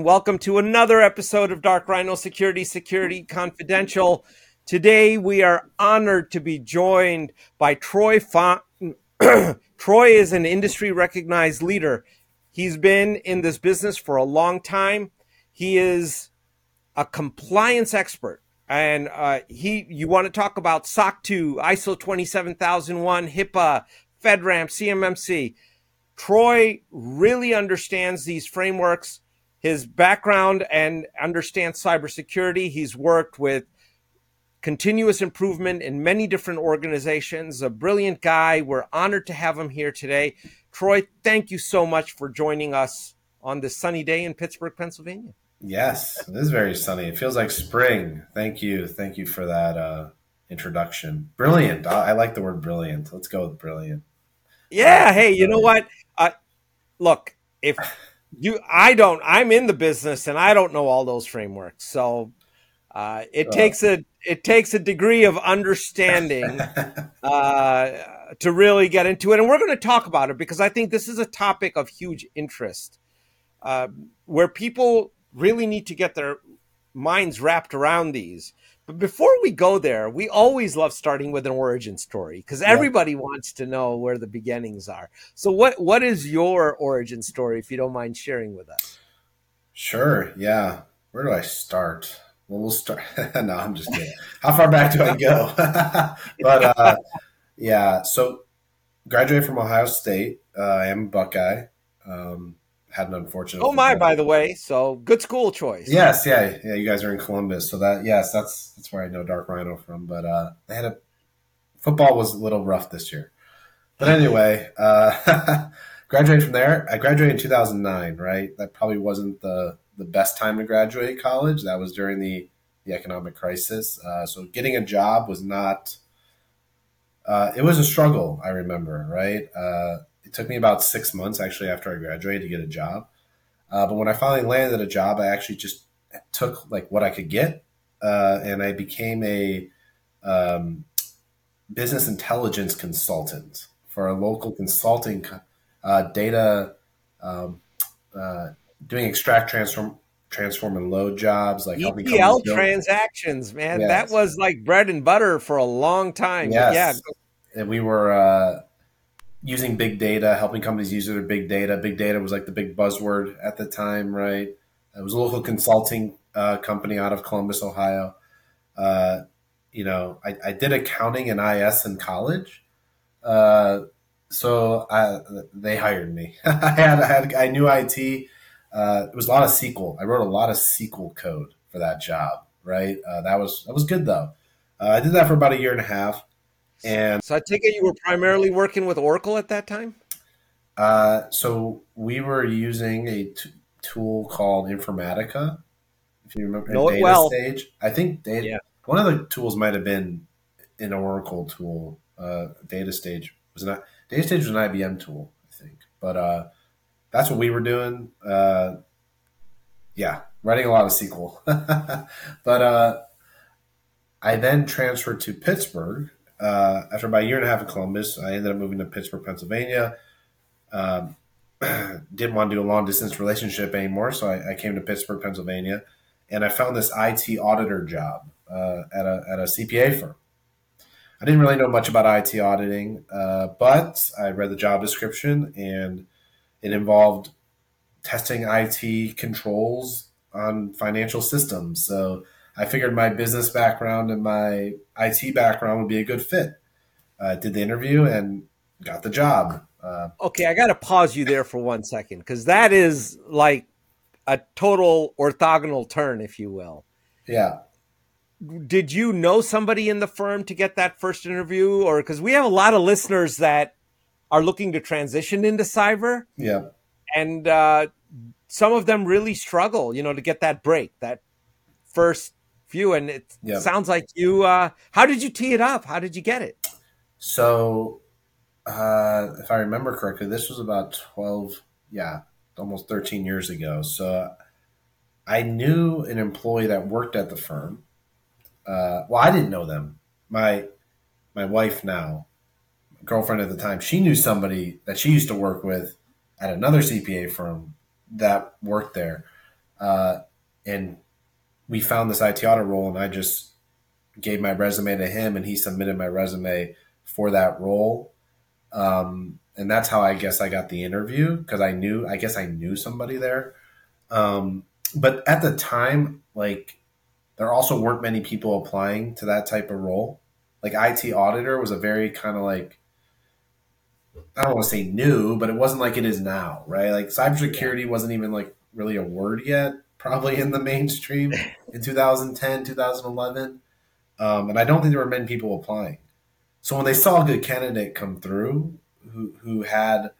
Welcome to another episode of Dark Rhiino Security Security Confidential. Today we are honored to be joined by Troy. Troy is an industry recognized leader. He's been in this business for a long time. He is a compliance expert. And uh, he, you want to talk about SOC 2, ISO 27001, HIPAA, FedRAMP, CMMC. Troy really understands these frameworks his background and understands cybersecurity. He's worked with continuous improvement in many different organizations. A brilliant guy. We're honored to have him here today. Troy, thank you so much for joining us on this sunny day in Pittsburgh, Pennsylvania. Yes, it is very sunny. It feels like spring. Thank you. Thank you for that uh, introduction. Brilliant. I, I, like the word brilliant. Let's go with brilliant. Yeah. Hey, you know what? Uh, look, if you i don't i'm in the business and i don't know all those frameworks. So uh, it uh, takes a it takes a degree of understanding uh, to really get into it. And we're going to talk about it because i think this is a topic of huge interest uh, where people really need to get their minds wrapped around these but before we go there, we always love starting with an origin story because everybody yeah. wants to know where the beginnings are. So what what is your origin story if you don't mind sharing with us? Sure. Yeah. Where do I start? Well, we'll start. no, I'm just kidding. How far back do I go? but uh, yeah, so graduated from Ohio State. Uh, I am a Buckeye. Um, had an unfortunate. Oh my! By the way, so good school choice. Yes, yeah, yeah. You guys are in Columbus, so that yes, that's that's where I know Dark Rhiino from. But uh, they had a football was a little rough this year. But anyway, uh, graduated from there. I graduated in 2009. Right, that probably wasn't the the best time to graduate college. That was during the the economic crisis. Uh, so getting a job was not. Uh, it was a struggle. I remember, right? Uh, it took me about six months actually after I graduated to get a job. Uh, but when I finally landed a job, I actually just took like what I could get, uh, and I became a um, business intelligence consultant for a local consulting uh, data, um, uh, doing extract transform transform and load jobs like ETL transactions, man. Yes. That was like bread and butter for a long time. Yes. Yeah. And we were uh, using big data, helping companies use their big data. Big data was like the big buzzword at the time, right? It was a local consulting uh, company out of Columbus, Ohio. Uh, you know, I, I, did accounting and IS in college, uh, so I, they hired me. I had, I had, I knew IT. Uh, it was a lot of SQL. I wrote a lot of SQL code for that job. Right, uh, that was that was good though. Uh, I did that for about a year and a half. And so I take it you were primarily working with Oracle at that time. Uh, so we were using a t- tool called Informatica. If you remember, know data well. stage. I think data. Yeah. One of the tools might have been an Oracle tool. Uh, data stage was not. DataStage was an IBM tool, I think. But uh, that's what we were doing. Uh, yeah, writing a lot of SQL. but uh, I then transferred to Pittsburgh uh, after about a year and a half in Columbus, I ended up moving to Pittsburgh, Pennsylvania. Um, didn't want to do a long distance relationship anymore, so I, I, came to Pittsburgh, Pennsylvania, and I found this IT auditor job uh, at a at a CPA firm. I didn't really know much about IT auditing, uh, but I read the job description, and it involved testing IT controls on financial systems. So I figured my business background and my IT background would be a good fit. Uh, did the interview and got the job. Uh, okay, I got to pause you there for one second because that is like a total orthogonal turn, if you will. Yeah. Did you know somebody in the firm to get that first interview, or because we have a lot of listeners that are looking to transition into cyber? Yeah. And uh, some of them really struggle, you know, to get that break, that first few, and it yep. sounds like you. Uh, how did you tee it up? How did you get it? So, uh, if I remember correctly, this was about twelve, yeah, almost thirteen years ago. So, I knew an employee that worked at the firm. Uh, well, I didn't know them. My my wife now, girlfriend at the time, she knew somebody that she used to work with at another CPA firm that worked there. uh, and we found this IT audit role, and I just gave my resume to him, and he submitted my resume for that role. Um, and that's how I guess I got the interview because I knew, I guess I knew somebody there. Um, but at the time, like there also weren't many people applying to that type of role. Like IT auditor was a very kind of like I don't want to say new, but it wasn't like it is now, right? Like cybersecurity wasn't even like really a word yet, probably in the mainstream in 2010, 2011. Um, and I don't think there were many people applying. So when they saw a good candidate come through who, who had,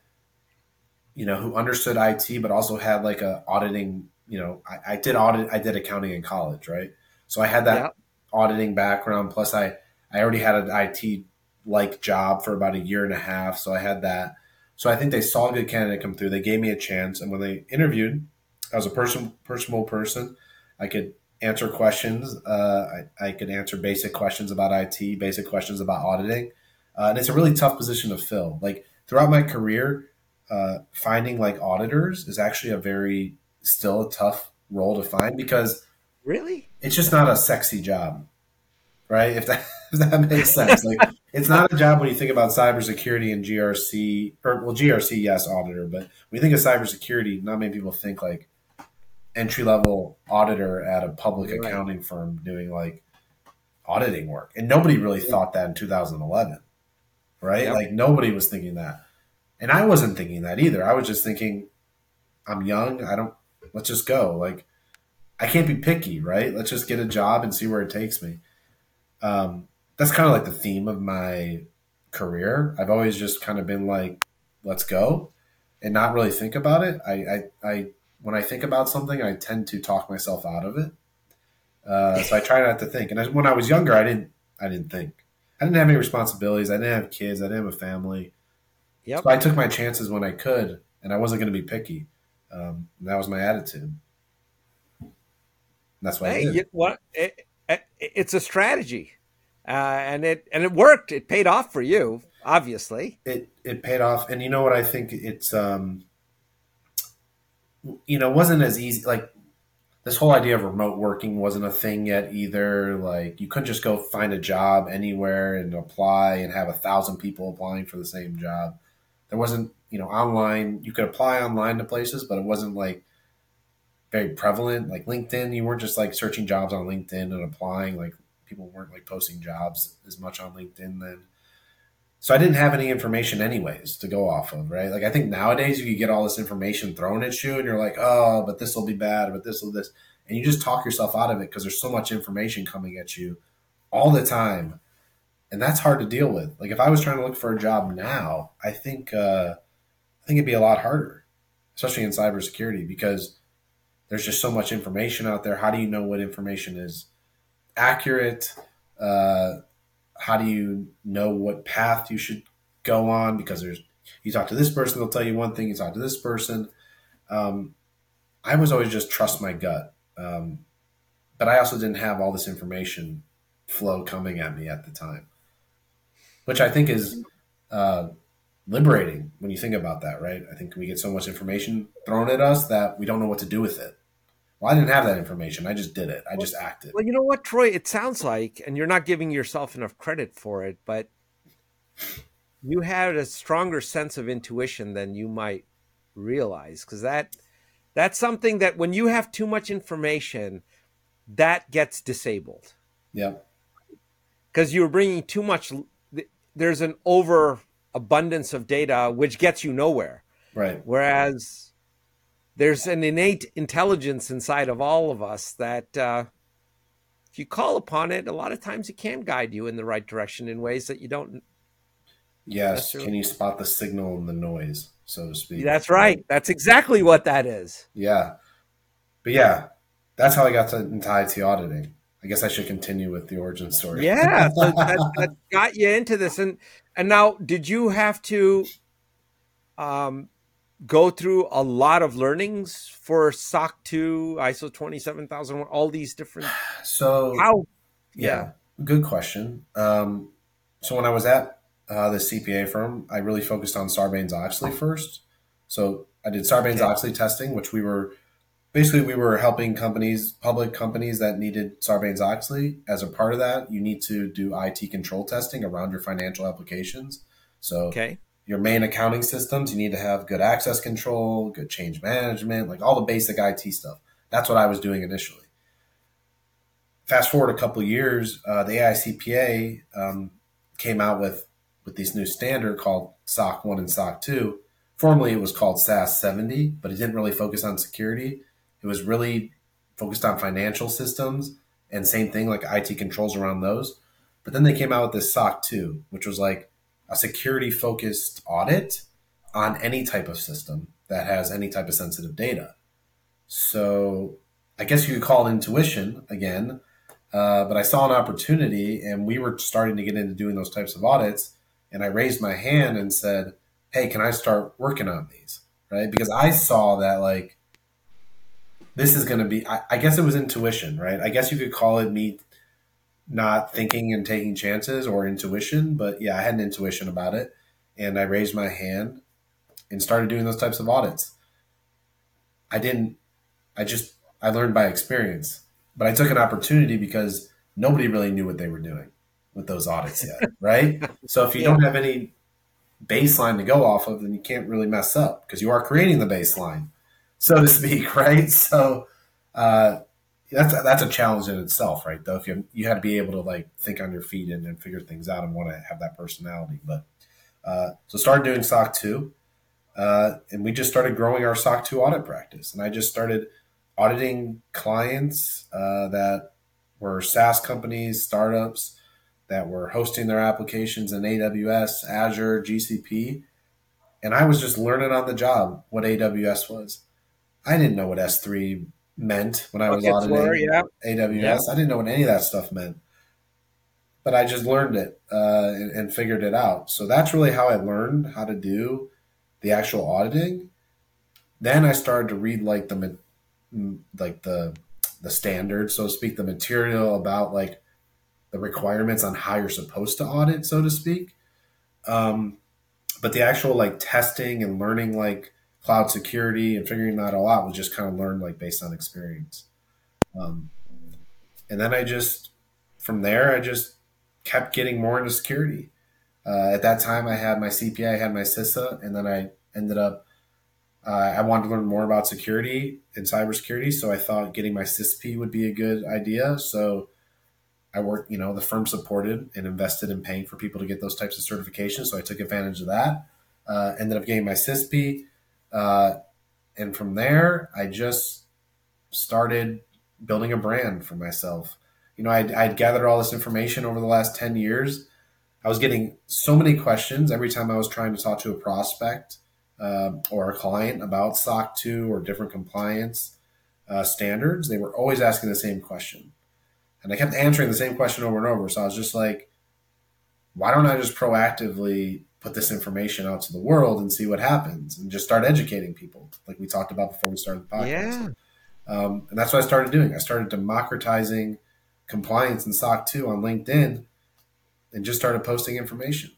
you know, who understood IT, but also had like a auditing, you know, I, I did audit, I did accounting in college, right? So I had that yeah. auditing background. Plus I, I already had an IT like job for about a year and a half. So I had that. So I think they saw a good candidate come through. They gave me a chance. And when they interviewed, I was a person, personable person. I could answer questions. Uh, I, I, could answer basic questions about IT, basic questions about auditing. Uh, and it's a really tough position to fill. Like throughout my career, uh, finding like auditors is actually a very still a tough role to find because really it's just not a sexy job, right? If that if that makes sense, like it's not a job when you think about cybersecurity and GRC or well GRC yes auditor, but when you think of cybersecurity, not many people think like entry level auditor at a public right. accounting firm doing like auditing work. And nobody really thought that in 2011, right? Yep. Like nobody was thinking that. And I wasn't thinking that either. I was just thinking, I'm young. I don't, let's just go. Like, I can't be picky, right? Let's just get a job and see where it takes me. Um, that's kind of like the theme of my career. I've always just kind of been like, let's go and not really think about it. I, I, I when I think about something, I tend to talk myself out of it. Uh, so I try not to think. And I, when I was younger, I didn't. I didn't think. I didn't have any responsibilities. I didn't have kids. I didn't have a family. Yep. So I took my chances when I could, and I wasn't going to be picky. Um, that was my attitude. And that's why. Hey, what? It, it, it's a strategy, uh, and it and it worked. It paid off for you, obviously. It it paid off, and you know what? I think it's um, you know, it wasn't as easy. Like this whole idea of remote working wasn't a thing yet either. Like you couldn't just go find a job anywhere and apply and have a thousand people applying for the same job. There wasn't, you know, online. You could apply online to places, but it wasn't like very prevalent. Like LinkedIn, you weren't just like searching jobs on LinkedIn and applying. Like people weren't like posting jobs as much on LinkedIn then. So I didn't have any information anyways to go off of, right? Like I think nowadays you get all this information thrown at you and you're like, oh, but this will be bad, but this will this. And you just talk yourself out of it because there's so much information coming at you all the time. And that's hard to deal with. Like if I was trying to look for a job now, I think uh, I think it'd be a lot harder, especially in cybersecurity, because there's just so much information out there. How do you know what information is accurate? Uh, how do you know what path you should go on? Because there's you talk to this person, they'll tell you one thing. You talk to this person. Um, I was always just trust my gut, um, but I also didn't have all this information flow coming at me at the time, which I think is uh, liberating when you think about that. Right? I think we get so much information thrown at us that we don't know what to do with it. Well, I didn't have that information. I just did it. I just acted. Well, you know what, Troy? It sounds like, and you're not giving yourself enough credit for it, but you had a stronger sense of intuition than you might realize, because that that's something that when you have too much information, that gets disabled. Yeah. Because you're bringing too much. There's an over abundance of data, which gets you nowhere. Right. Whereas there's an innate intelligence inside of all of us that uh, if you call upon it, a lot of times it can guide you in the right direction in ways that you don't. Yes. Can you spot the signal and the noise, so to speak? That's right. That's exactly what that is. Yeah. But yeah, that's how I got to, into IT auditing. I guess I should continue with the origin story. Yeah, so that, that, got you into this, and and now did you have to um, go through a lot of learnings for SOC 2, ISO 27001, all these different. So, how? Yeah, yeah good question. Um, so, when I was at uh, the CPA firm, I really focused on Sarbanes Oxley first. So, I did Sarbanes Oxley okay. testing, which we were basically we were helping companies, public companies that needed Sarbanes Oxley. As a part of that, you need to do IT control testing around your financial applications. So okay. Your main accounting systems, you need to have good access control, good change management, like all the basic IT stuff. That's what I was doing initially. Fast forward a couple years, uh, the AICPA um, came out with with this new standard called SOC 1 and SOC 2. Formerly, it was called SAS 70, but it didn't really focus on security. It was really focused on financial systems and same thing, like IT controls around those. But then they came out with this SOC 2, which was like a security focused audit on any type of system that has any type of sensitive data. So I guess you could call it intuition again, uh, but I saw an opportunity and we were starting to get into doing those types of audits. And I raised my hand and said, Hey, can I start working on these? Right. Because I saw that like this is going to be, I, I guess it was intuition, right? I guess you could call it me not thinking and taking chances or intuition, but yeah, I had an intuition about it. And I raised my hand and started doing those types of audits. I didn't, I just, I learned by experience, but I took an opportunity because nobody really knew what they were doing with those audits yet, right? So if you yeah. don't have any baseline to go off of, then you can't really mess up because you are creating the baseline so to speak, right? So uh, that's a, that's a challenge in itself, right? Though if you you had to be able to like think on your feet and, and figure things out and want to have that personality, but uh, so started doing SOC two, uh, and we just started growing our SOC two audit practice, and I just started auditing clients uh, that were SaaS companies, startups that were hosting their applications in AWS, Azure, GCP, and I was just learning on the job what AWS was. I didn't know what S3 meant when I was auditing were, yeah. AWS. Yeah. I didn't know what any of that stuff meant. But I just learned it uh, and, and figured it out. So that's really how I learned how to do the actual auditing. Then I started to read like the like the the standards, so to speak, the material about like the requirements on how you're supposed to audit, so to speak. Um, but the actual like testing and learning like cloud security and figuring that all out was just kind of learned like based on experience. Um, and then I just, from there, I just kept getting more into security. Uh, at that time, I had my CPA, I had my CISA, and then I ended up, uh, I wanted to learn more about security and cybersecurity. So I thought getting my CISSP would be a good idea. So I worked, you know, the firm supported and invested in paying for people to get those types of certifications. So I took advantage of that. Uh, ended up getting my CISSP uh, and from there, I just started building a brand for myself. You know, I'd, I'd, gathered all this information over the last 10 years. I was getting so many questions every time I was trying to talk to a prospect uh, or a client about SOC 2 or different compliance uh, standards. They were always asking the same question. And I kept answering the same question over and over. So I was just like, why don't I just proactively put this information out to the world and see what happens and just start educating people like we talked about before we started the podcast. Yeah. Um, and that's what i started doing. I started democratizing compliance and soc 2 on linkedin and just started posting information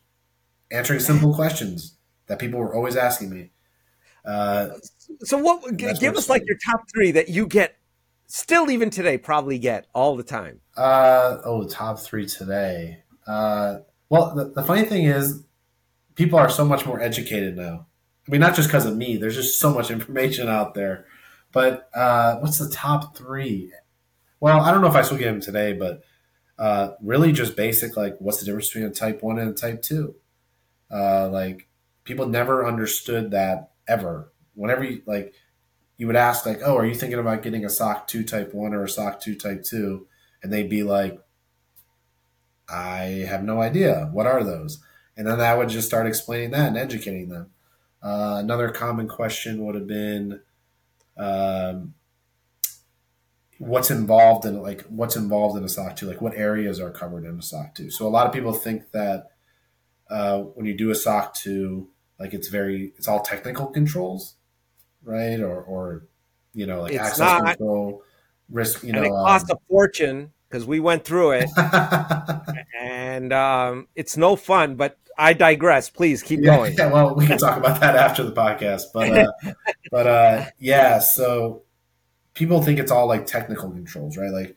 answering simple questions that people were always asking me. Uh, so what give us like your top three that you get still even today probably get all the time. Uh, oh top three today. Uh, well the, the funny thing is people are so much more educated now. I mean, not just because of me. There's just so much information out there. But uh, what's the top three? Well, I don't know if I still get them today, but uh, really just basic like what's the difference between a type one and a type two? Uh, like people never understood that ever. Whenever you like, you would ask like, "Oh, are you thinking about getting a SOC two type one or a SOC two type two? And they'd be like, "I have no idea. What are those?" And then I would just start explaining that and educating them. Uh, another common question would have been, um, what's involved in like what's involved in a SOC 2? Like what areas are covered in a SOC 2? So a lot of people think that uh, when you do a SOC 2, like it's very it's all technical controls, right? Or or you know like it's access not. control, risk. You and know, it costs um, a fortune because we went through it, and um, it's no fun. But I digress. Please keep yeah, going. Yeah, well, we can talk about that after the podcast, but uh, but uh, yeah. So people think it's all like technical controls, right? Like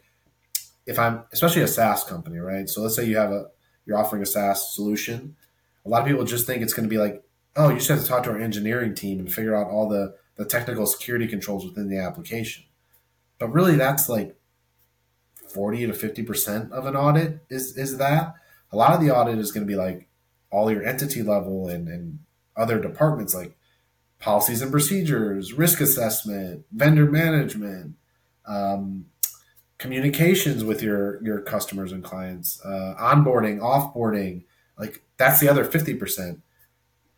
if I'm especially a SaaS company, right? So let's say you have a you're offering a SaaS solution. A lot of people just think it's going to be like, oh, you just have to talk to our engineering team and figure out all the the technical security controls within the application. But really, that's like forty to fifty percent of an audit is is that. A lot of the audit is going to be like all your entity level and, and other departments like policies and procedures, risk assessment, vendor management, um, communications with your your customers and clients, uh, onboarding, offboarding. Like that's the other fifty percent.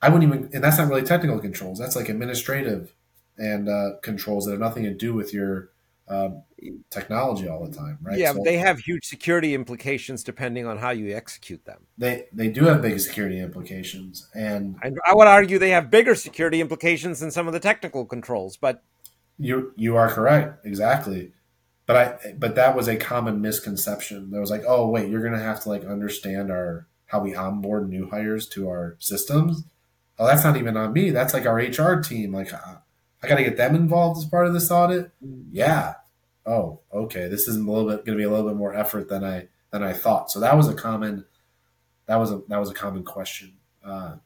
I wouldn't even, and that's not really technical controls. That's like administrative and uh, controls that have nothing to do with your um, technology all the time, right? Yeah, so they have huge security implications depending on how you execute them. They they do have big security implications, and I, I would argue they have bigger security implications than some of the technical controls. But you you are correct, exactly. But I but that was a common misconception. There was like, oh wait, you're gonna have to like understand our how we onboard new hires to our systems. Oh, that's not even on me. That's like our HR team. Like I got to get them involved as part of this audit. Yeah. Oh, okay. This is a little bit going to be a little bit more effort than I than I thought. So that was a common that was a that was a common question. Uh,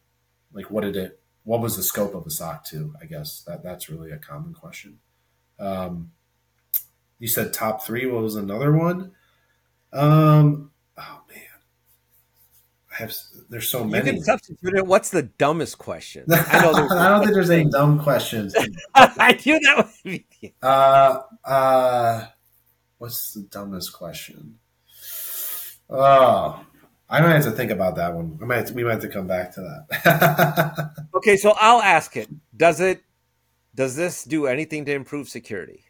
like, what did it? What was the scope of the SOC 2? I guess that that's really a common question. Um, you said top three. What was another one? Um, oh man, have there's so many. You can substitute it. What's the dumbest question? I know. I don't think there's any dumb questions. I knew that. Uh, uh, what's the dumbest question? Oh, I might have to think about that one. I might. We might have to come back to that. okay, so I'll ask it. Does it? Does this do anything to improve security?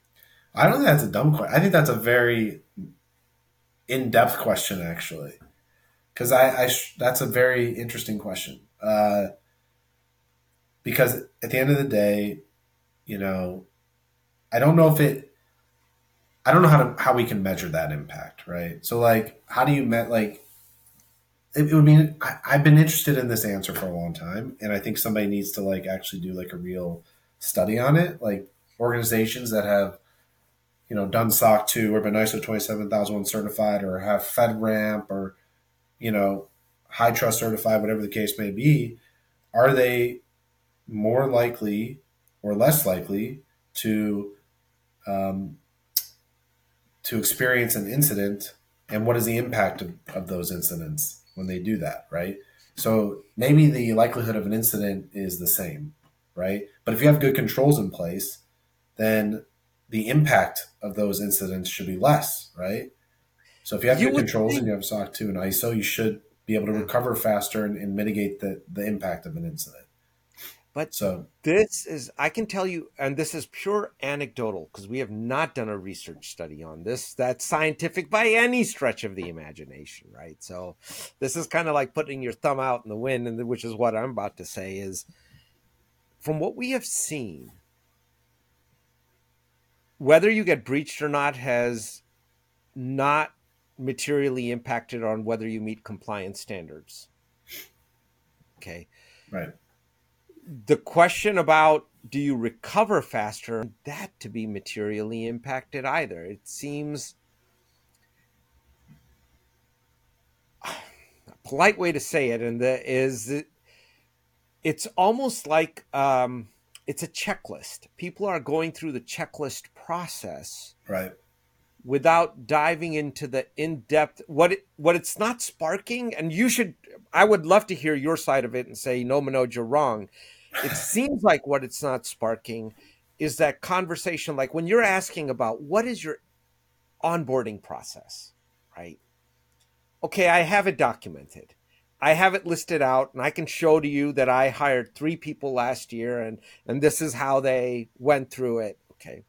I don't think that's a dumb question. I think that's a very in-depth question, actually because I, I that's a very interesting question. Uh, because at the end of the day, you know, I don't know if it, I don't know how to how we can measure that impact, right? So like, how do you met like? It, it would mean I, I've been interested in this answer for a long time, and I think somebody needs to like actually do like a real study on it. Like organizations that have you know done SOC two or been ISO twenty seven thousand one certified or have FedRAMP or you know, HITRUST certified, whatever the case may be, are they more likely or less likely to um, to experience an incident? And what is the impact of, of those incidents when they do that right? So maybe the likelihood of an incident is the same right? But if you have good controls in place then the impact of those incidents should be less right so if you have you good controls think... and you have SOC 2 and ISO, you should be able to recover faster and, and mitigate the, the impact of an incident. But so this is, I can tell you, and this is pure anecdotal because we have not done a research study on this that's scientific by any stretch of the imagination, right? So this is kind of like putting your thumb out in the wind, and which is what I'm about to say is from what we have seen, whether you get breached or not has not materially impacted on whether you meet compliance standards. Okay. Right. The question about do you recover faster, that to be materially impacted either. It seems a polite way to say it, and the is it, it's almost like um, it's a checklist. People are going through the checklist process. Right without diving into the in-depth what it, what it's not sparking and you should i would love to hear your side of it and say no manoj you're wrong. It seems like what it's not sparking is that conversation like when you're asking about what is your onboarding process right? Okay i have it documented. I have it listed out and i can show to you that i hired three people last year and and this is how they went through it. Okay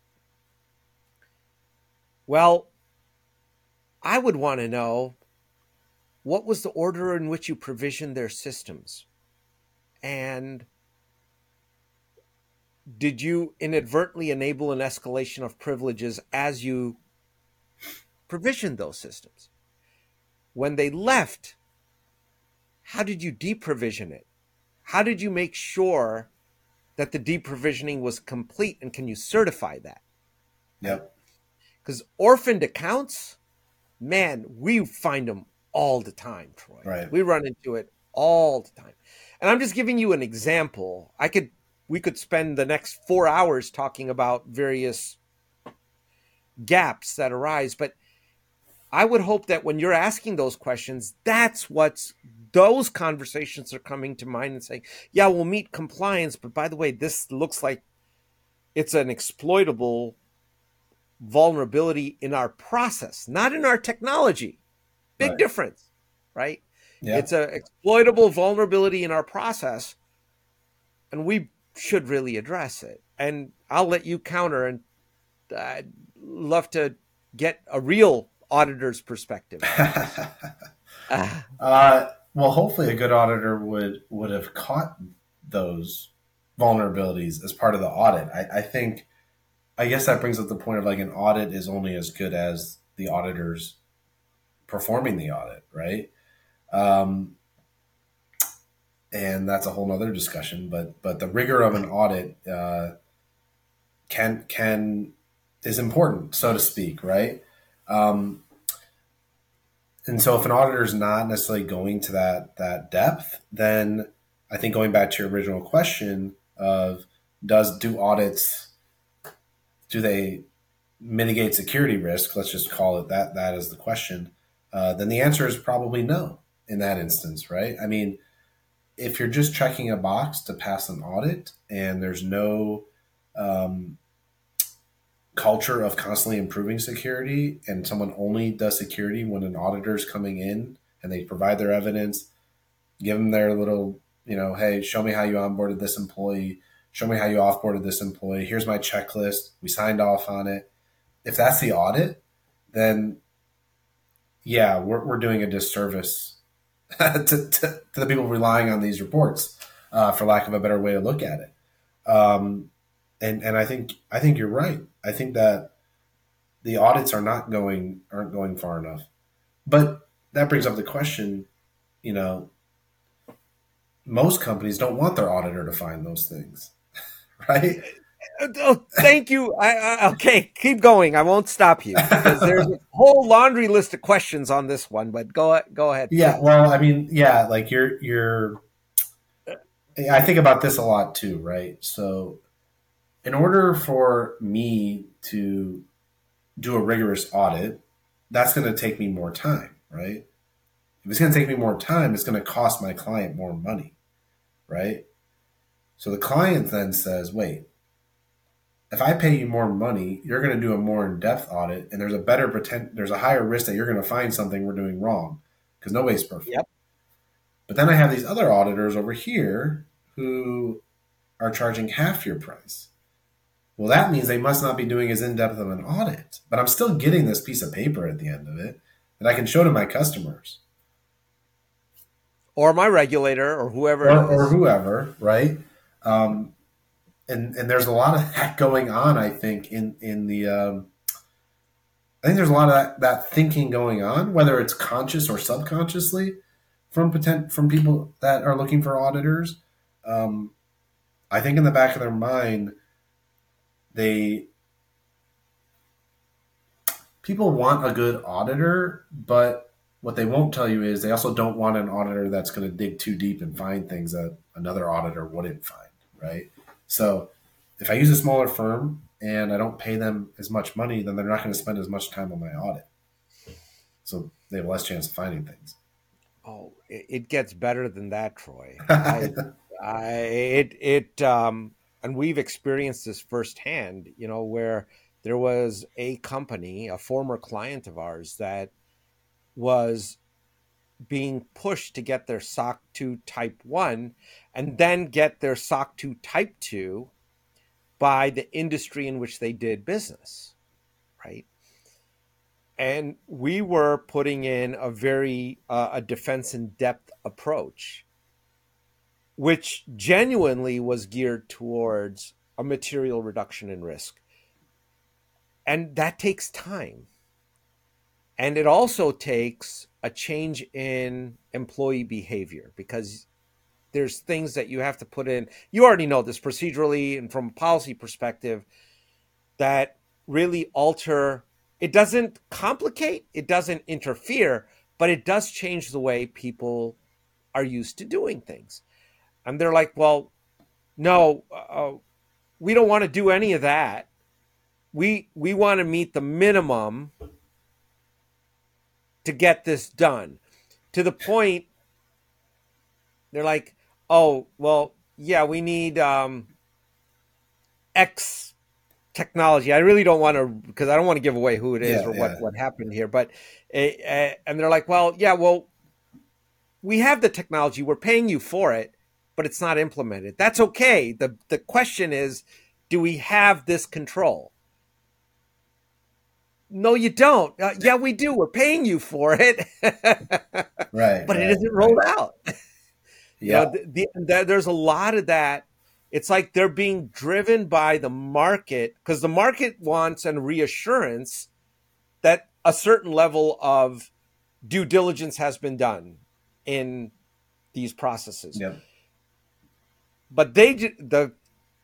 well, I would want to know what was the order in which you provisioned their systems? And did you inadvertently enable an escalation of privileges as you provisioned those systems? When they left, how did you deprovision it? How did you make sure that the deprovisioning was complete and can you certify that? Yep. Because orphaned accounts, man, we find them all the time, Troy. Right. We run into it all the time. And I'm just giving you an example. I could we could spend the next 4 hours talking about various gaps that arise, but I would hope that when you're asking those questions, that's what's those conversations are coming to mind and saying, yeah, we'll meet compliance, but by the way, this looks like it's an exploitable vulnerability in our process, not in our technology. Big right. difference, right? Yeah. It's an exploitable vulnerability in our process, and we should really address it. And I'll let you counter, and I'd love to get a real auditor's perspective. uh, well, hopefully, a good auditor would would have caught those vulnerabilities as part of the audit. I, I think, I guess that brings up the point of like an audit is only as good as the auditors performing the audit, right? Um, and that's a whole nother discussion. But but the rigor of an audit uh, can can is important, so to speak, right? Um, and so if an auditor is not necessarily going to that that depth, then I think going back to your original question of does do audits do they mitigate security risk? Let's just call it that. That is the question. Uh, then the answer is probably no in that instance, right? I mean, if you're just checking a box to pass an audit and there's no um, culture of constantly improving security and someone only does security when an auditor is coming in and they provide their evidence give them their little you know hey show me how you onboarded this employee show me how you offboarded this employee. Here's my checklist. We signed off on it. If that's the audit then yeah we're, we're doing a disservice to, to, to, the people relying on these reports uh, for lack of a better way to look at it. Um, and and I think I think you're right. I think that the audits are not going aren't going far enough. But that brings up the question, you know, most companies don't want their auditor to find those things, right? Oh, oh, thank you. I, I, okay, keep going. I won't stop you because there's a whole laundry list of questions on this one. But go go ahead. Yeah. Well, I mean, yeah, like you're you're. I think about this a lot too, right? So in order for me to do a rigorous audit, that's going to take me more time, right? If it's going to take me more time, it's going to cost my client more money, right? So the client then says, wait, if I pay you more money, you're going to do a more in-depth audit, and there's a better pretend, there's a higher risk that you're going to find something we're doing wrong because nobody's perfect. Yep. But then I have these other auditors over here who are charging half your price. Well, that means they must not be doing as in depth of an audit, but I'm still getting this piece of paper at the end of it that I can show to my customers. Or my regulator or whoever. Or, or whoever, right? Um, and, and there's a lot of that going on, I think, in, in the. Um, I think there's a lot of that, that thinking going on, whether it's conscious or subconsciously, from potent, from people that are looking for auditors. Um, I think in the back of their mind, they people want a good auditor, but what they won't tell you is they also don't want an auditor that's going to dig too deep and find things that another auditor wouldn't find, right? So if I use a smaller firm and I don't pay them as much money, then they're not going to spend as much time on my audit. So they have less chance of finding things. Oh, it gets better than that, Troy. I, I, it it um, and we've experienced this firsthand, you know, where there was a company, a former client of ours, that was being pushed to get their SOC 2 Type 1 and then get their SOC 2 Type 2 by the industry in which they did business, right? And we were putting in a very uh, a defense in depth approach which genuinely was geared towards a material reduction in risk. And that takes time. And it also takes a change in employee behavior because there's things that you have to put in. You already know this procedurally and from a policy perspective that really alter it doesn't complicate it doesn't interfere but it does change the way people are used to doing things and they're like well no uh, we don't want to do any of that we we want to meet the minimum to get this done. To the point they're like oh well yeah we need um x technology. I really don't want to because i don't want to give away who it is Yeah, or yeah. what what happened here but uh, and they're like well yeah well we have the technology we're paying you for it but it's not implemented. That's okay. The the question is do we have this control no you don't uh, yeah we do we're paying you for it Right. but right, it isn't rolled out you Yeah. know, the, the, the, there's a lot of that. It's like they're being driven by the market because the market wants an reassurance that a certain level of due diligence has been done in these processes. Yep. But they the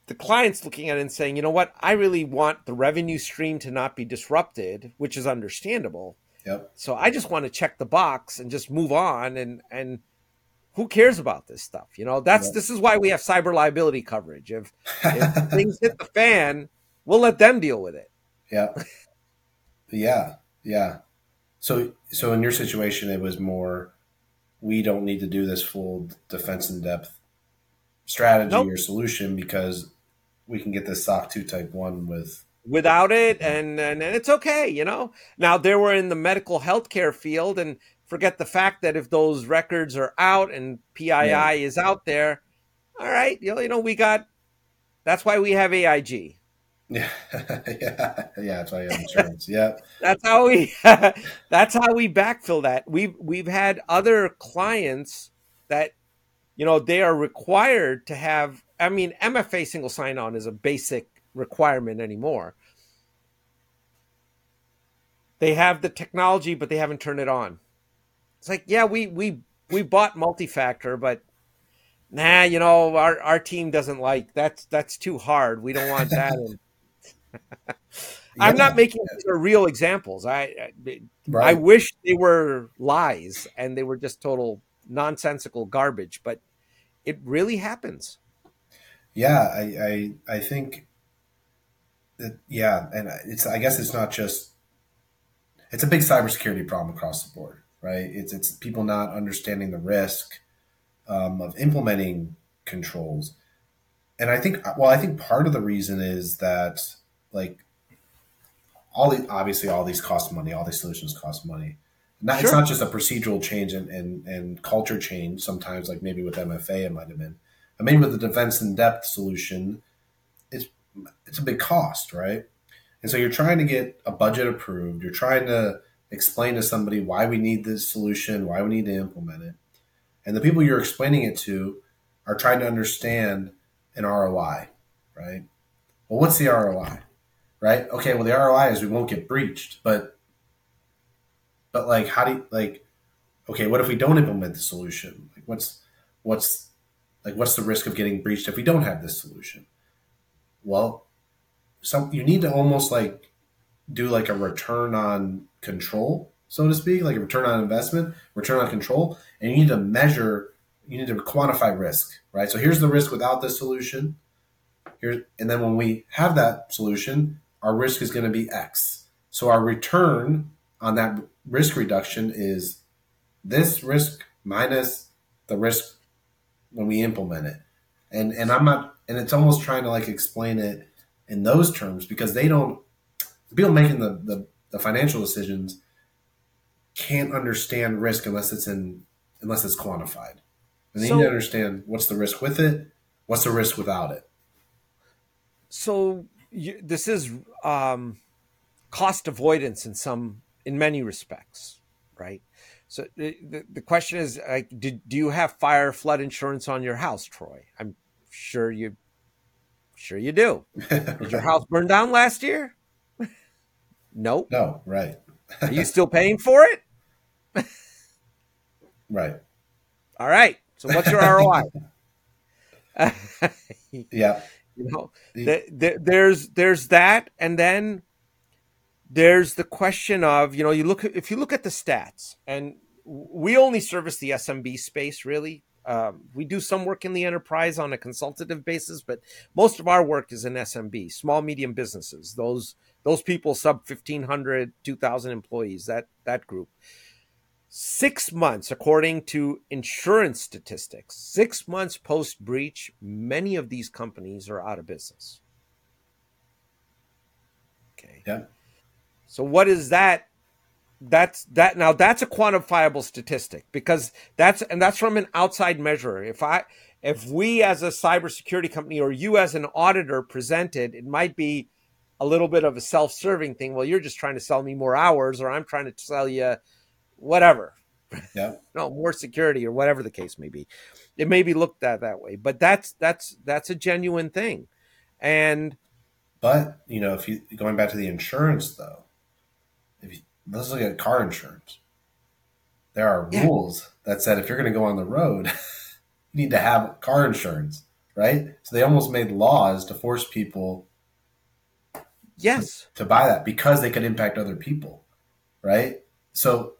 the client's looking at it and saying, you know what, I really want the revenue stream to not be disrupted, which is understandable. Yep. So I just want to check the box and just move on and and who cares about this stuff? You know, that's Yeah. this is why we have cyber liability coverage. If, if things hit the fan, we'll let them deal with it. Yeah. Yeah. Yeah. So so in your situation it was more we don't need to do this full defense in depth strategy Nope. or solution because we can get this SOC 2 type 1 with Without it, and, and and it's okay, you know. Now they were in the medical healthcare field, and forget the fact that if those records are out and PII Yeah. is out there, all right, you know, you know, we got. That's why we have AIG. yeah. yeah. Yeah, that's why you have insurance. yeah. That's how we that's how we backfill that. We've we've had other clients that you know they are required to have I mean MFA single sign on is a basic requirement anymore. They have the technology but they haven't turned it on. It's like, yeah, we we we bought multi-factor but nah, you know, our our team doesn't like that's that's too hard. We don't want that I'm Yeah. not making these are real examples. I I, I wish they were lies and they were just total nonsensical garbage, but it really happens. Yeah, I, I I think that yeah, and it's I guess it's not just it's a big cybersecurity problem across the board, right? It's it's people not understanding the risk um, of implementing controls, and I think well, I think part of the reason is that like all the obviously all these cost money, all these solutions cost money. Not, It's not just a procedural change and, and, and culture change. Sometimes, like maybe with MFA, it might have been. I mean, with the defense in depth solution, it's it's a big cost, right? And so you're trying to get a budget approved. You're trying to explain to somebody why we need this solution, why we need to implement it, and the people you're explaining it to are trying to understand an ROI, right? Well, what's the ROI, right? Okay, well the ROI is we won't get breached, but but like how do you like okay what if we don't implement the solution like what's what's like what's the risk of getting breached if we don't have this solution? Well some you need to almost like do like a return on control so to speak like a return on investment return on control and you need to measure you need to quantify risk right? So here's the risk without this solution. Here and then when we have that solution our risk is going to be x. So our return on that risk reduction is this risk minus the risk when we implement it. And and I'm not and it's almost trying to like explain it in those terms because they don't the people making the, the, the financial decisions can't understand risk unless it's in unless it's quantified. And they So- need to understand what's the risk with it, what's the risk without it. So you, this is um, cost avoidance in some, in many respects, right? So the, the, the question is, like, did, do you have fire flood insurance on your house, Troy? I'm sure you, sure you do. Did your house burn down last year? nope. no, right. Are you still paying for it? Right. All right. So what's your ROI? Yeah. you know, th- th- there's there's that, and then there's the question of you know you look if you look at the stats and we only service the smb space really. Um, we do some work in the enterprise on a consultative basis but most of our work is in smb small medium businesses those those people sub 1500 2000 employees that that group. Six months according to insurance statistics six months post breach many of these companies are out of business. Okay. Yeah so what is that? That's that now that's a quantifiable statistic because that's and that's from an outside measurer. If I if we as a cybersecurity company or you as an auditor presented, it might be a little bit of a self-serving thing. Well, you're just trying to sell me more hours, or I'm trying to sell you whatever. Yeah. no, more security or whatever the case may be. It may be looked at that way, but that's that's that's a genuine thing. And but you know, if you going back to the insurance though, if you, let's look at car insurance. There are yeah. rules that said if you're going to go on the road, you need to have car insurance, right? So they almost made laws to force people yes to, to buy that because they could impact other people, right? So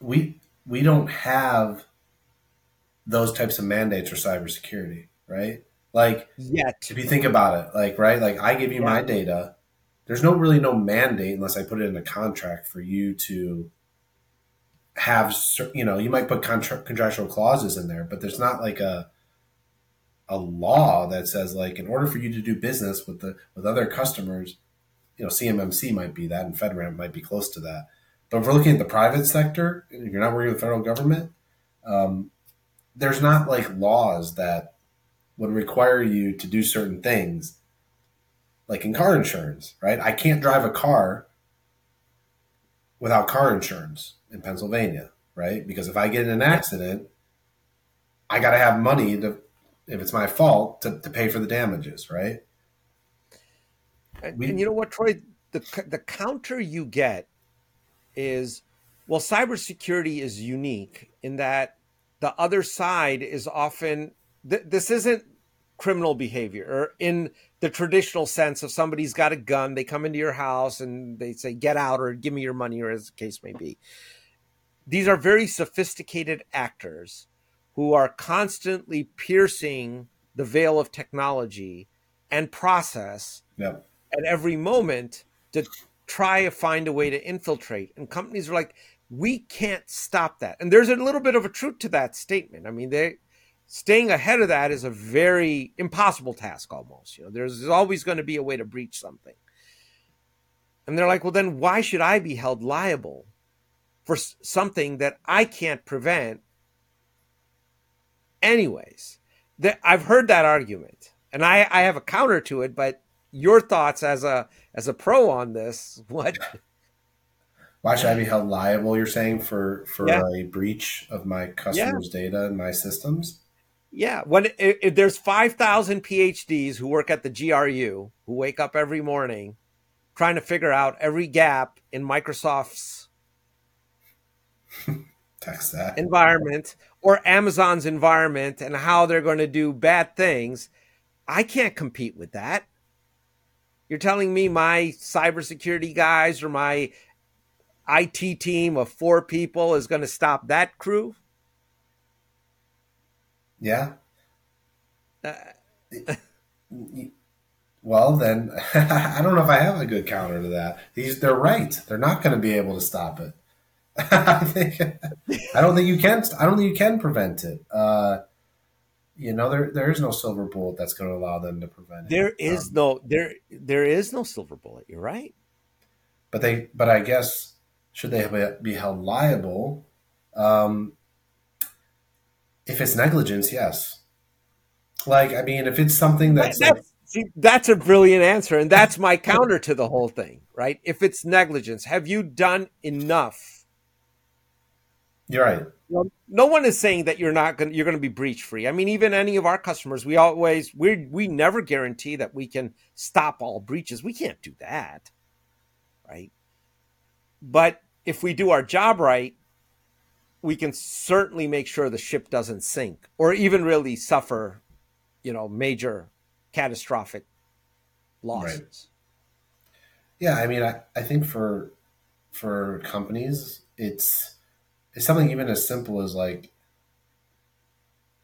we we don't have those types of mandates for cybersecurity, right? Like yet. If you think about it, like right, like I give you yeah. my data, there's no really no mandate unless I put it in a contract for you to have you know you might put contra- contractual clauses in there but there's not like a a law that says like in order for you to do business with the with other customers you know cmmc might be that and fedramp might be close to that. But if we're looking at the private sector you're not working with the federal government um, there's not like laws that would require you to do certain things like in car insurance, right? I can't drive a car without car insurance in Pennsylvania, right? Because if I get in an accident, I got to have money to, if it's my fault, to, to pay for the damages, right? And, we, and you know what, Troy? The, the counter you get is well, cybersecurity is unique in that the other side is often, th- this isn't criminal behavior or in the traditional sense of somebody's got a gun, they come into your house and they say, get out or give me your money, or as the case may be. These are very sophisticated actors who are constantly piercing the veil of technology and process at every moment to try to find a way to infiltrate. And companies are like, we can't stop that. And there's a little bit of a truth to that statement. I mean, they staying ahead of that is a very impossible task almost you know? There's, always going to be a way to breach something. And they're like well then why should i be held liable for something that i can't prevent? Anyways that i've heard that argument and i i have a counter to it but your thoughts as a as a pro on this what? Why should i be held liable you're saying for for yeah. a breach of my customers yeah. data and my systems yeah, when if, if there's five thousand PhDs who work at the GRU who wake up every morning trying to figure out every gap in Microsoft's environment or Amazon's environment and how they're going to do bad things, I can't compete with that. You're telling me my cybersecurity guys or my IT team of four people is going to stop that crew? Yeah. Uh, well, then I don't know if I have a good counter to that. These they're right. They're not going to be able to stop it. I think I don't think you can. I don't think you can prevent it. Uh, you know, there there is no silver bullet that's going to allow them to prevent there it. There is um, no there there is no silver bullet. You're right. But they but I guess should they be held liable? Um, if it's negligence, yes. Like, I mean, if it's something that's, that's like, see, that's a brilliant answer, and that's my counter to the whole thing, right? If it's negligence, have you done enough? You're right. no one is saying that you're not going you're going to be breach free. I mean, even any of our customers, we always we we never guarantee that we can stop all breaches. We can't do that, right? But if we do our job right, we can certainly make sure the ship doesn't sink or even really suffer, you know, major catastrophic losses. Right. Yeah, I mean, I, I think for for companies, it's it's something even as simple as like,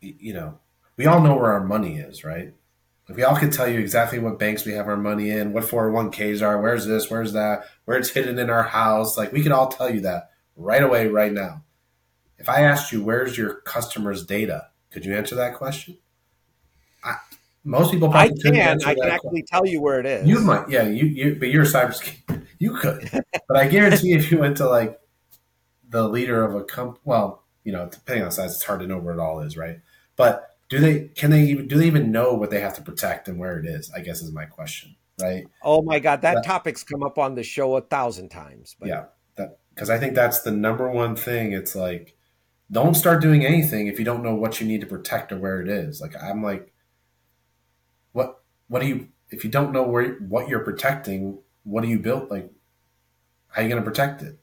you know, we all know where our money is, right? If we all could tell you exactly what banks we have our money in, what 401ks are, where's this, where's that, where it's hidden in our house. Like we could all tell you that right away, right now. If I asked you, where's your customer's data? Could you answer that question? I, most people I can. I can actually question. tell you where it is. You might, yeah. You, you but you're a cybersecurity. You could, but I guarantee if you went to like the leader of a company, well, you know, depending on size, it's hard to know where it all is, right? But do they can they even do they even know what they have to protect and where it is? I guess is my question, right? Oh my god, that, that topic's come up on the show a thousand times. But. Yeah, that because I think that's the number one thing. It's like don't start doing anything if you don't know what you need to protect or where it is. Like I'm like, what what do you if you don't know where what you're protecting? What do you build? Like, how are you going to protect it?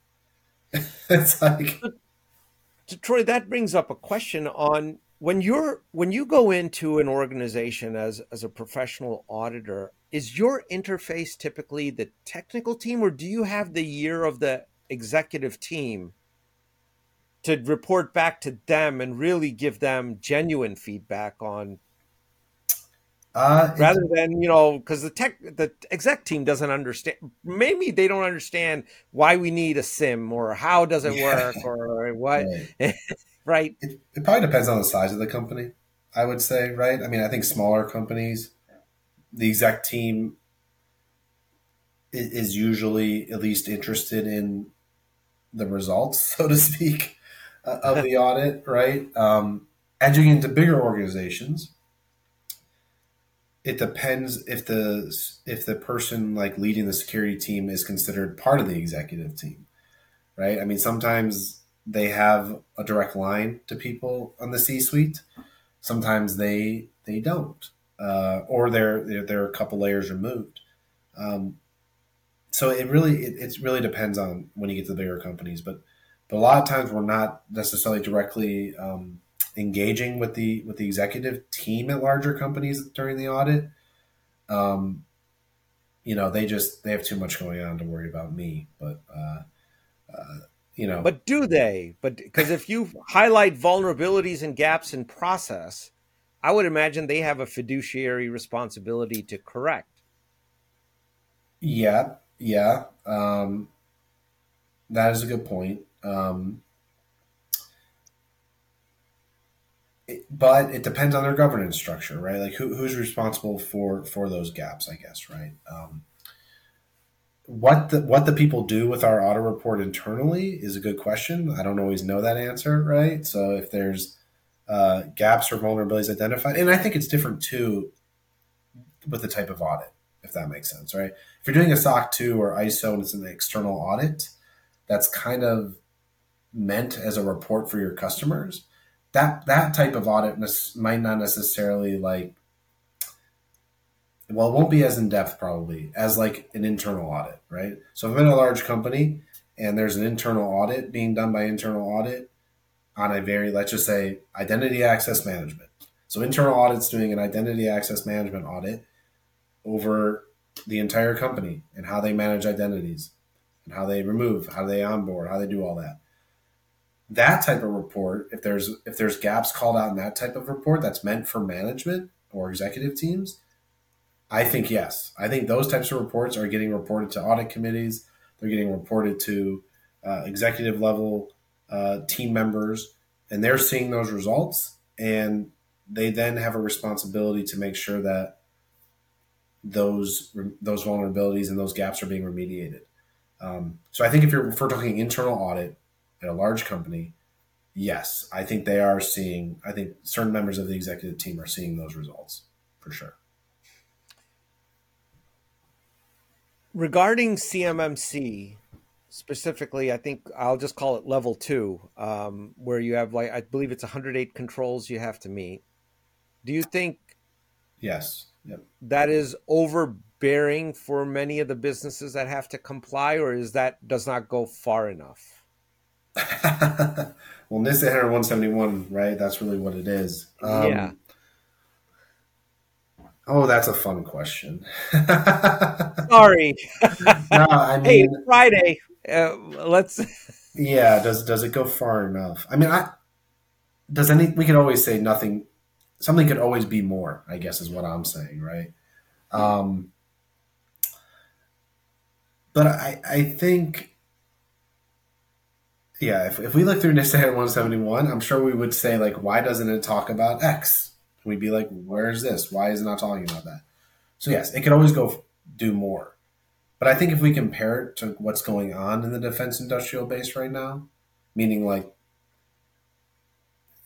it's like. Troy, that brings up a question on when you're when you go into an organization as as a professional auditor is your interface typically the technical team or do you have the year of the executive team to report back to them and really give them genuine feedback on uh, rather than you know because the tech the exec team doesn't understand maybe they don't understand why we need a SIEM or how does it work or what right. right? It, it probably depends on the size of the company. I would say, right? I mean, I think smaller companies, the exec team is usually at least interested in the results, so to speak, of the audit, right? Um, edging into bigger organizations, it depends if the if the person like leading the security team is considered part of the executive team, right? I mean, sometimes they have a direct line to people on the C-suite. Sometimes they they don't, uh, or they're, they're, they're a couple layers removed. Um, so it really it, it really depends on when you get to the bigger companies, but but a lot of times we're not necessarily directly um, engaging with the with the executive team at larger companies during the audit. Um, you know, they just they have too much going on to worry about me, but. Uh, uh, you know. But do they? But because if you highlight vulnerabilities and gaps in process, I would imagine they have a fiduciary responsibility to correct. Yeah, yeah. Um, that is a good point. Um, it, but it depends on their governance structure, right? Like who, who's responsible for for those gaps, I guess, right? Um, what the what the people do with our audit report internally is a good question. I don't always know that answer, right? So if there's uh, gaps or vulnerabilities identified, and I think it's different too with the type of audit, if that makes sense, right? If you're doing a SOC 2 or ISO and it's an external audit, that's kind of meant as a report for your customers. That that type of audit might not necessarily like well, it won't be as in depth probably as like an internal audit, right? So if I'm in a large company and there's an internal audit being done by internal audit on a very, let's just say, identity access management. So internal audit's doing an identity access management audit over the entire company and how they manage identities and how they remove, how they onboard, how they do all that. That type of report, if there's if there's gaps called out in that type of report that's meant for management or executive teams, I think yes. I think those types of reports are getting reported to audit committees. They're getting reported to uh, executive level uh, team members, and they're seeing those results. And they then have a responsibility to make sure that those those vulnerabilities and those gaps are being remediated. Um, so I think if you're if we're talking internal audit at a large company, yes, I think they are seeing. I think certain members of the executive team are seeing those results for sure. regarding CMMC specifically, I think I'll just call it level two, um, where you have like I believe it's 108 controls you have to meet. Do you think? Yes. Yep. That is overbearing for many of the businesses that have to comply, or is that does not go far enough? well, NIST 171, right? That's really what it is. Um, yeah. Oh, that's a fun question. Sorry. no, I mean, hey, Friday. Uh, let's. yeah. Does does it go far enough? I mean, I does any. We could always say nothing. Something could always be more. I guess is what I'm saying, right? Um, but I I think. Yeah, if, if we look through NIST 171, I'm sure we would say like, why doesn't it talk about X? we'd be like, where's this? Why is it not talking about that? So yes, it could always go do more. But I think if we compare it to what's going on in the defense industrial base right now, meaning like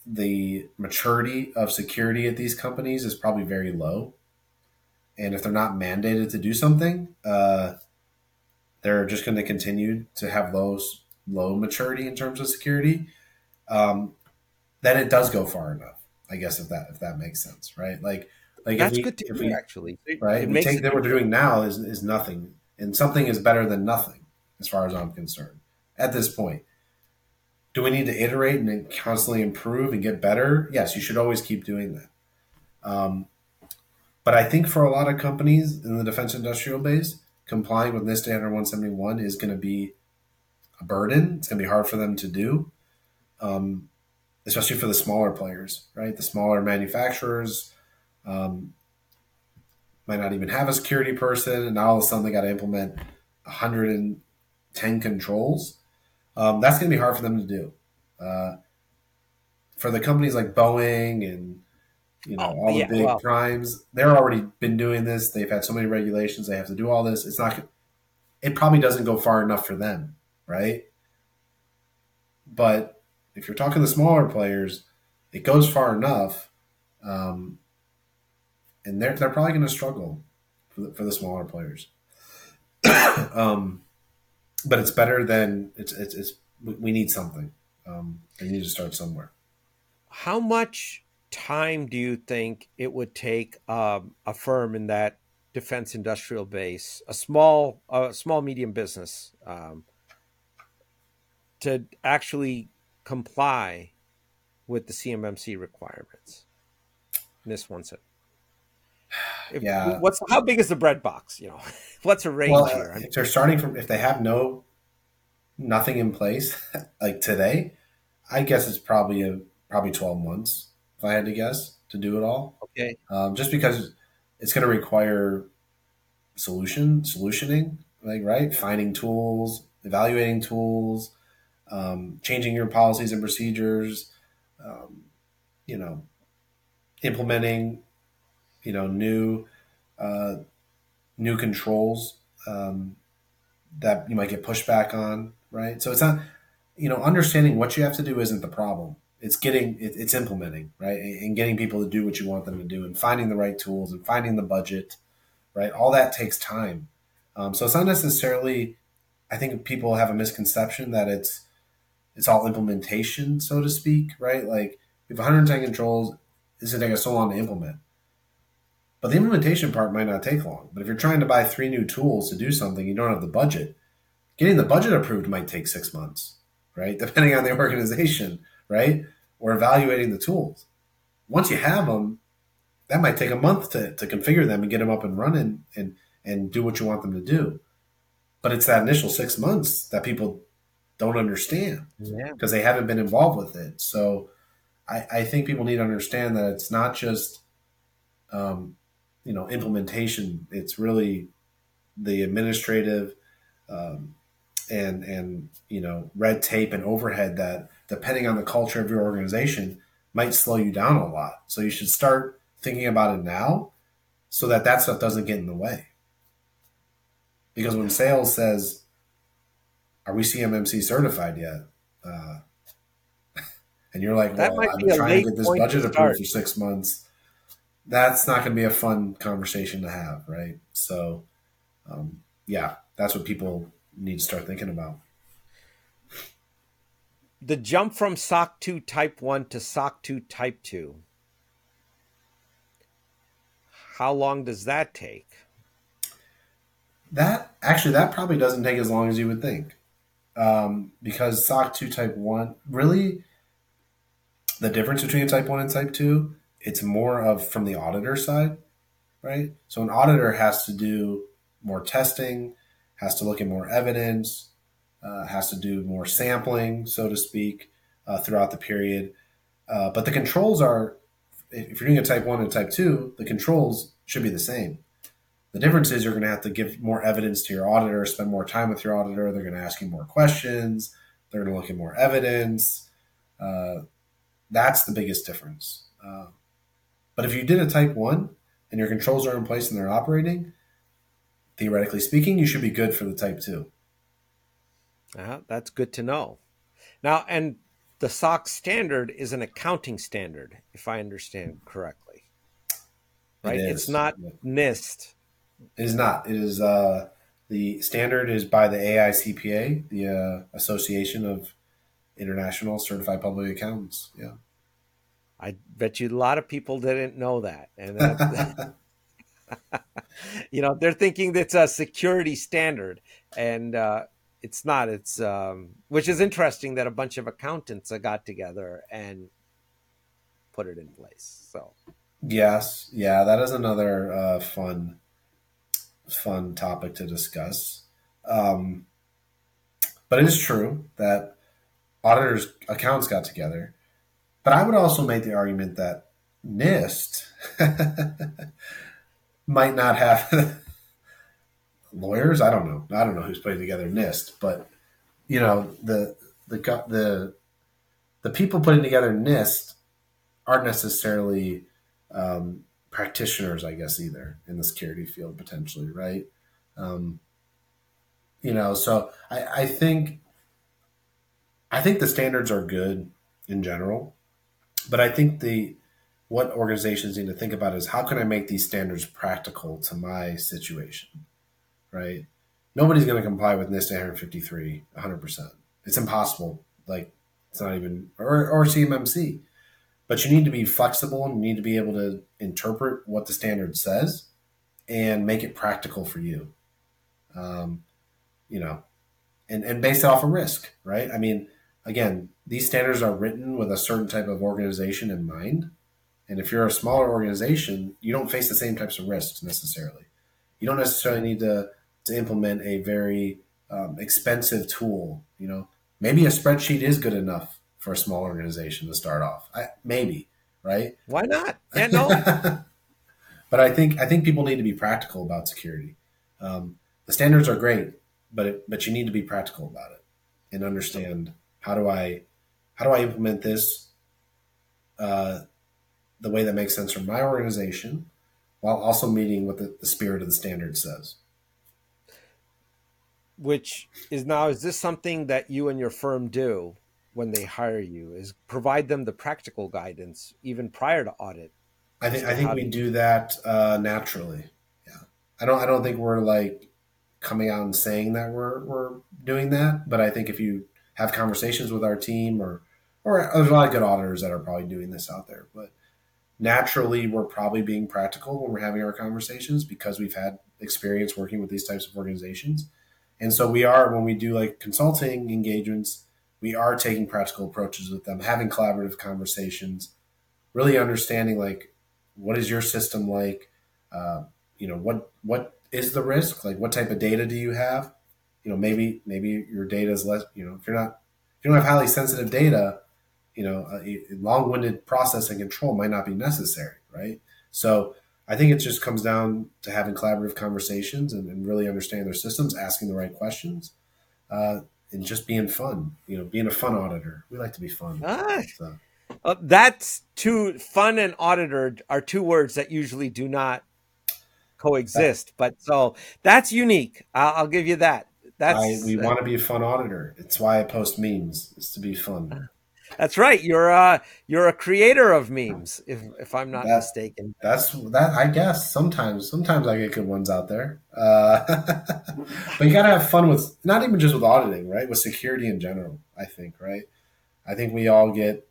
the maturity of security at these companies is probably very low. And if they're not mandated to do something, uh, they're just going to continue to have low low maturity in terms of security. Um, then it does go far enough. I guess if that if that makes sense, right? Like like that's we, good to hear, actually. Right, it we take that what we're doing now is is nothing, and something is better than nothing, as far as I'm concerned. At this point, do we need to iterate and constantly improve and get better? Yes, you should always keep doing that. Um, but I think for a lot of companies in the defense industrial base, complying with NIST standard 171 is going to be a burden. It's going to be hard for them to do. Um, especially for the smaller players, right? The smaller manufacturers um, might not even have a security person, and now all of a sudden they got to implement 110 controls. Um, that's going to be hard for them to do. Uh, for the companies like Boeing and you know oh, all yeah, the big well. primes, they're already been doing this. They've had so many regulations; they have to do all this. It's not. It probably doesn't go far enough for them, right? But if you're talking the smaller players, it goes far enough, um, and they're they're probably going to struggle for the, for the smaller players. um, but it's better than it's it's, it's we need something. Um, we need to start somewhere. How much time do you think it would take um, a firm in that defense industrial base, a small, a small medium business, um, to actually comply with the CMMC requirements. This one said. If, yeah. What's how big is the bread box? You know, what's a range well, here? If they're starting from if they have no nothing in place like today, I guess it's probably a probably twelve months if I had to guess to do it all. Okay. Um, just because it's going to require solution solutioning, like right, finding tools, evaluating tools, um, changing your policies and procedures, um, you know, implementing, you know, new uh, new controls um, that you might get pushback on, right? So it's not, you know, understanding what you have to do isn't the problem. It's getting, it, it's implementing, right, and getting people to do what you want them to do, and finding the right tools and finding the budget, right. All that takes time. Um, so it's not necessarily. I think people have a misconception that it's it's all implementation, so to speak, right? Like if 110 controls, it's gonna take us so long to implement. But the implementation part might not take long. But if you're trying to buy three new tools to do something, you don't have the budget. Getting the budget approved might take six months, right? Depending on the organization, right? Or evaluating the tools. Once you have them, that might take a month to, to configure them and get them up and running and, and do what you want them to do. But it's that initial six months that people don't understand because yeah. they haven't been involved with it. So I, I, think people need to understand that it's not just, um, you know, implementation. It's really the administrative um, and and you know red tape and overhead that, depending on the culture of your organization, might slow you down a lot. So you should start thinking about it now, so that that stuff doesn't get in the way. Because when sales says are we CMMC certified yet? Uh, and you're like, well, I've been trying to get this budget approved for six months. That's not going to be a fun conversation to have, right? So, um, yeah, that's what people need to start thinking about. The jump from SOC 2 Type 1 to SOC 2 Type 2. How long does that take? That actually, that probably doesn't take as long as you would think um, because SOC 2 Type 1 really the difference between a Type 1 and Type 2, it's more of from the auditor side. right? So an auditor has to do more testing, has to look at more evidence, uh, has to do more sampling, so to speak, uh, throughout the period. Uh, but the controls are, if you're doing a type one and type two, the controls should be the same. The difference is you're going to have to give more evidence to your auditor, spend more time with your auditor. They're going to ask you more questions. They're going to look at more evidence. Uh, that's the biggest difference. Uh, but if you did a type one and your controls are in place and they're operating, theoretically speaking, you should be good for the type two. Uh, that's good to know. Now, and the SOC standard is an accounting standard, if I understand correctly. Right? It it's not NIST. It is not. It is uh, the standard is by the AICPA, the uh, Association of International Certified Public Accountants. Yeah. I bet you a lot of people didn't know that, and you know they're thinking it's a security standard, and uh, it's not. It's um, which is interesting that a bunch of accountants got together and put it in place. So yes, yeah, that is another uh, fun fun topic to discuss. Um, but it is true that auditors accounts got together. But I would also make the argument that NIST might not have lawyers. I don't know. I don't know who's putting together NIST, but you know the the the the people putting together NIST aren't necessarily um, practitioners, I guess, either in the security field potentially, right? Um, you know, so I, I think I think the standards are good in general, but I think the what organizations need to think about is how can I make these standards practical to my situation, right? Nobody's going to comply with NIST 853 100%. It's impossible. Like it's not even or, or CMMC but you need to be flexible and you need to be able to interpret what the standard says and make it practical for you. Um, you know, and, and based off of risk, right? I mean, again, these standards are written with a certain type of organization in mind. And if you're a smaller organization, you don't face the same types of risks necessarily. You don't necessarily need to, to implement a very um, expensive tool. You know, maybe a spreadsheet is good enough for a small organization to start off. I, maybe, right? Why not? Yeah, no. but I think I think people need to be practical about security. Um, the standards are great, but it, but you need to be practical about it and understand how do I how do I implement this uh, the way that makes sense for my organization while also meeting what the, the spirit of the standard says. Which is now is this something that you and your firm do? When they hire you is provide them the practical guidance even prior to audit. I think I think we do that uh, naturally. Yeah, I don't I don't think we're like coming out and saying that we're we're doing that, but I think if you have conversations with our team or or there's a lot of good auditors that are probably doing this out there, but naturally we're probably being practical when we're having our conversations because we've had experience working with these types of organizations. And so we are when we do like consulting engagements, we are taking practical approaches with them, having collaborative conversations, really understanding like what is your system like, uh, you know what what is the risk, like what type of data do you have, you know maybe maybe your data is less, you know if you're not if you don't have highly sensitive data, you know a, a long-winded processing control might not be necessary, right? So I think it just comes down to having collaborative conversations and, and really understanding their systems, asking the right questions. Uh, and just being fun. You know, being a fun auditor. We like to be fun. Ah, so. uh, that's two fun and auditor are two words that usually do not coexist. But so that's unique. I'll, I'll, give you that. That's I, we uh, want to be a fun auditor. It's why I post memes. It's to be fun. That's right. You're a you're a creator of memes, if if I'm not that, mistaken. That's that. I guess sometimes sometimes I get good ones out there. Uh, but you gotta have fun with not even just with auditing, right? With security in general. I think, right? I think we all get.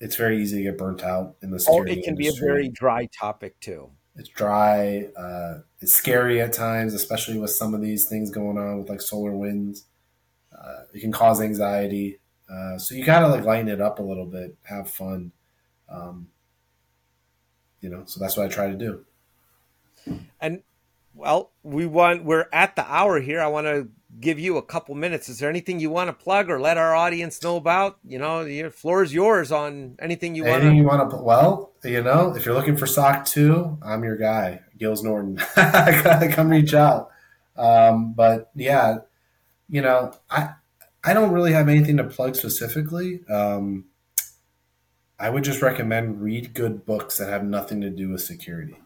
It's very easy to get burnt out in the security. Oh, it can industry. be a very dry topic too. It's dry. Uh, it's scary at times, especially with some of these things going on with like SolarWinds. Uh, it can cause anxiety. Uh, so you gotta like lighten it up a little bit, have fun. Um, you know, so that's what I try to do. And well, we want we're at the hour here. I want to give you a couple minutes. Is there anything you want to plug or let our audience know about? You know, the floor is yours on anything you want. Anything you want to? Well, you know, if you're looking for SOC 2, I'm your guy, Gills Norton. Come reach out. Um, but yeah, you know, I I don't really have anything to plug specifically. Um, I would just recommend read good books that have nothing to do with security.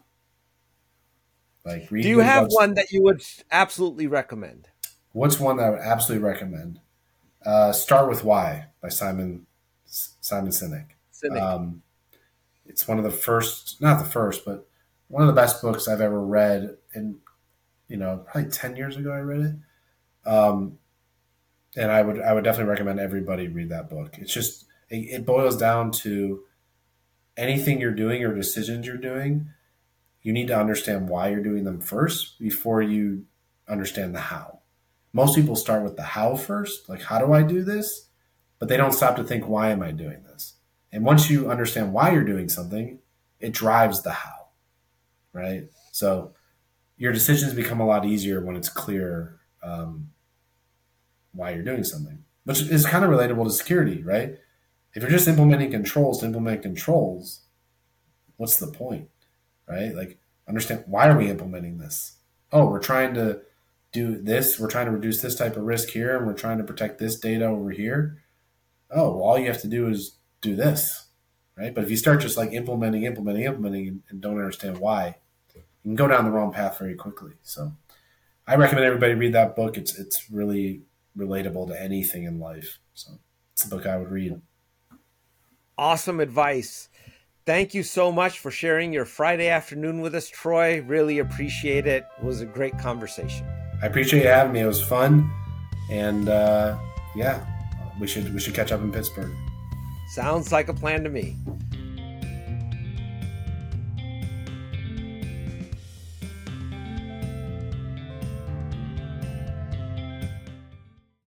Like, do you have books. one that you would absolutely recommend? What's one that I would absolutely recommend? Uh, Start with Why by Simon Simon Sinek. Sinek. Um, it's one of the first, not the first, but one of the best books I've ever read. And you know, probably ten years ago I read it. Um, and I would I would definitely recommend everybody read that book. It's just it, it boils down to anything you're doing or decisions you're doing. You need to understand why you're doing them first before you understand the how most people start with the how first, like how do I do this? But they don't stop to think why am I doing this? And once you understand why you're doing something, it drives the how, right? So your decisions become a lot easier when it's clear um, why you're doing something, which is kind of relatable to security, right? If you're just implementing controls to implement controls, what's the point, right? Like, understand why are we implementing this? Oh, we're trying to do this. We're trying to reduce this type of risk here, and we're trying to protect this data over here. Oh, well, all you have to do is do this, right? But if you start just like implementing, implementing, implementing, and don't understand why, you can go down the wrong path very quickly. So, I recommend everybody read that book. It's it's really relatable to anything in life. So, it's a book I would read. Awesome advice. Thank you so much for sharing your Friday afternoon with us, Troy. Really appreciate it. It was a great conversation. I appreciate you having me. It was fun, and uh, yeah, we should we should catch up in Pittsburgh. Sounds like a plan to me.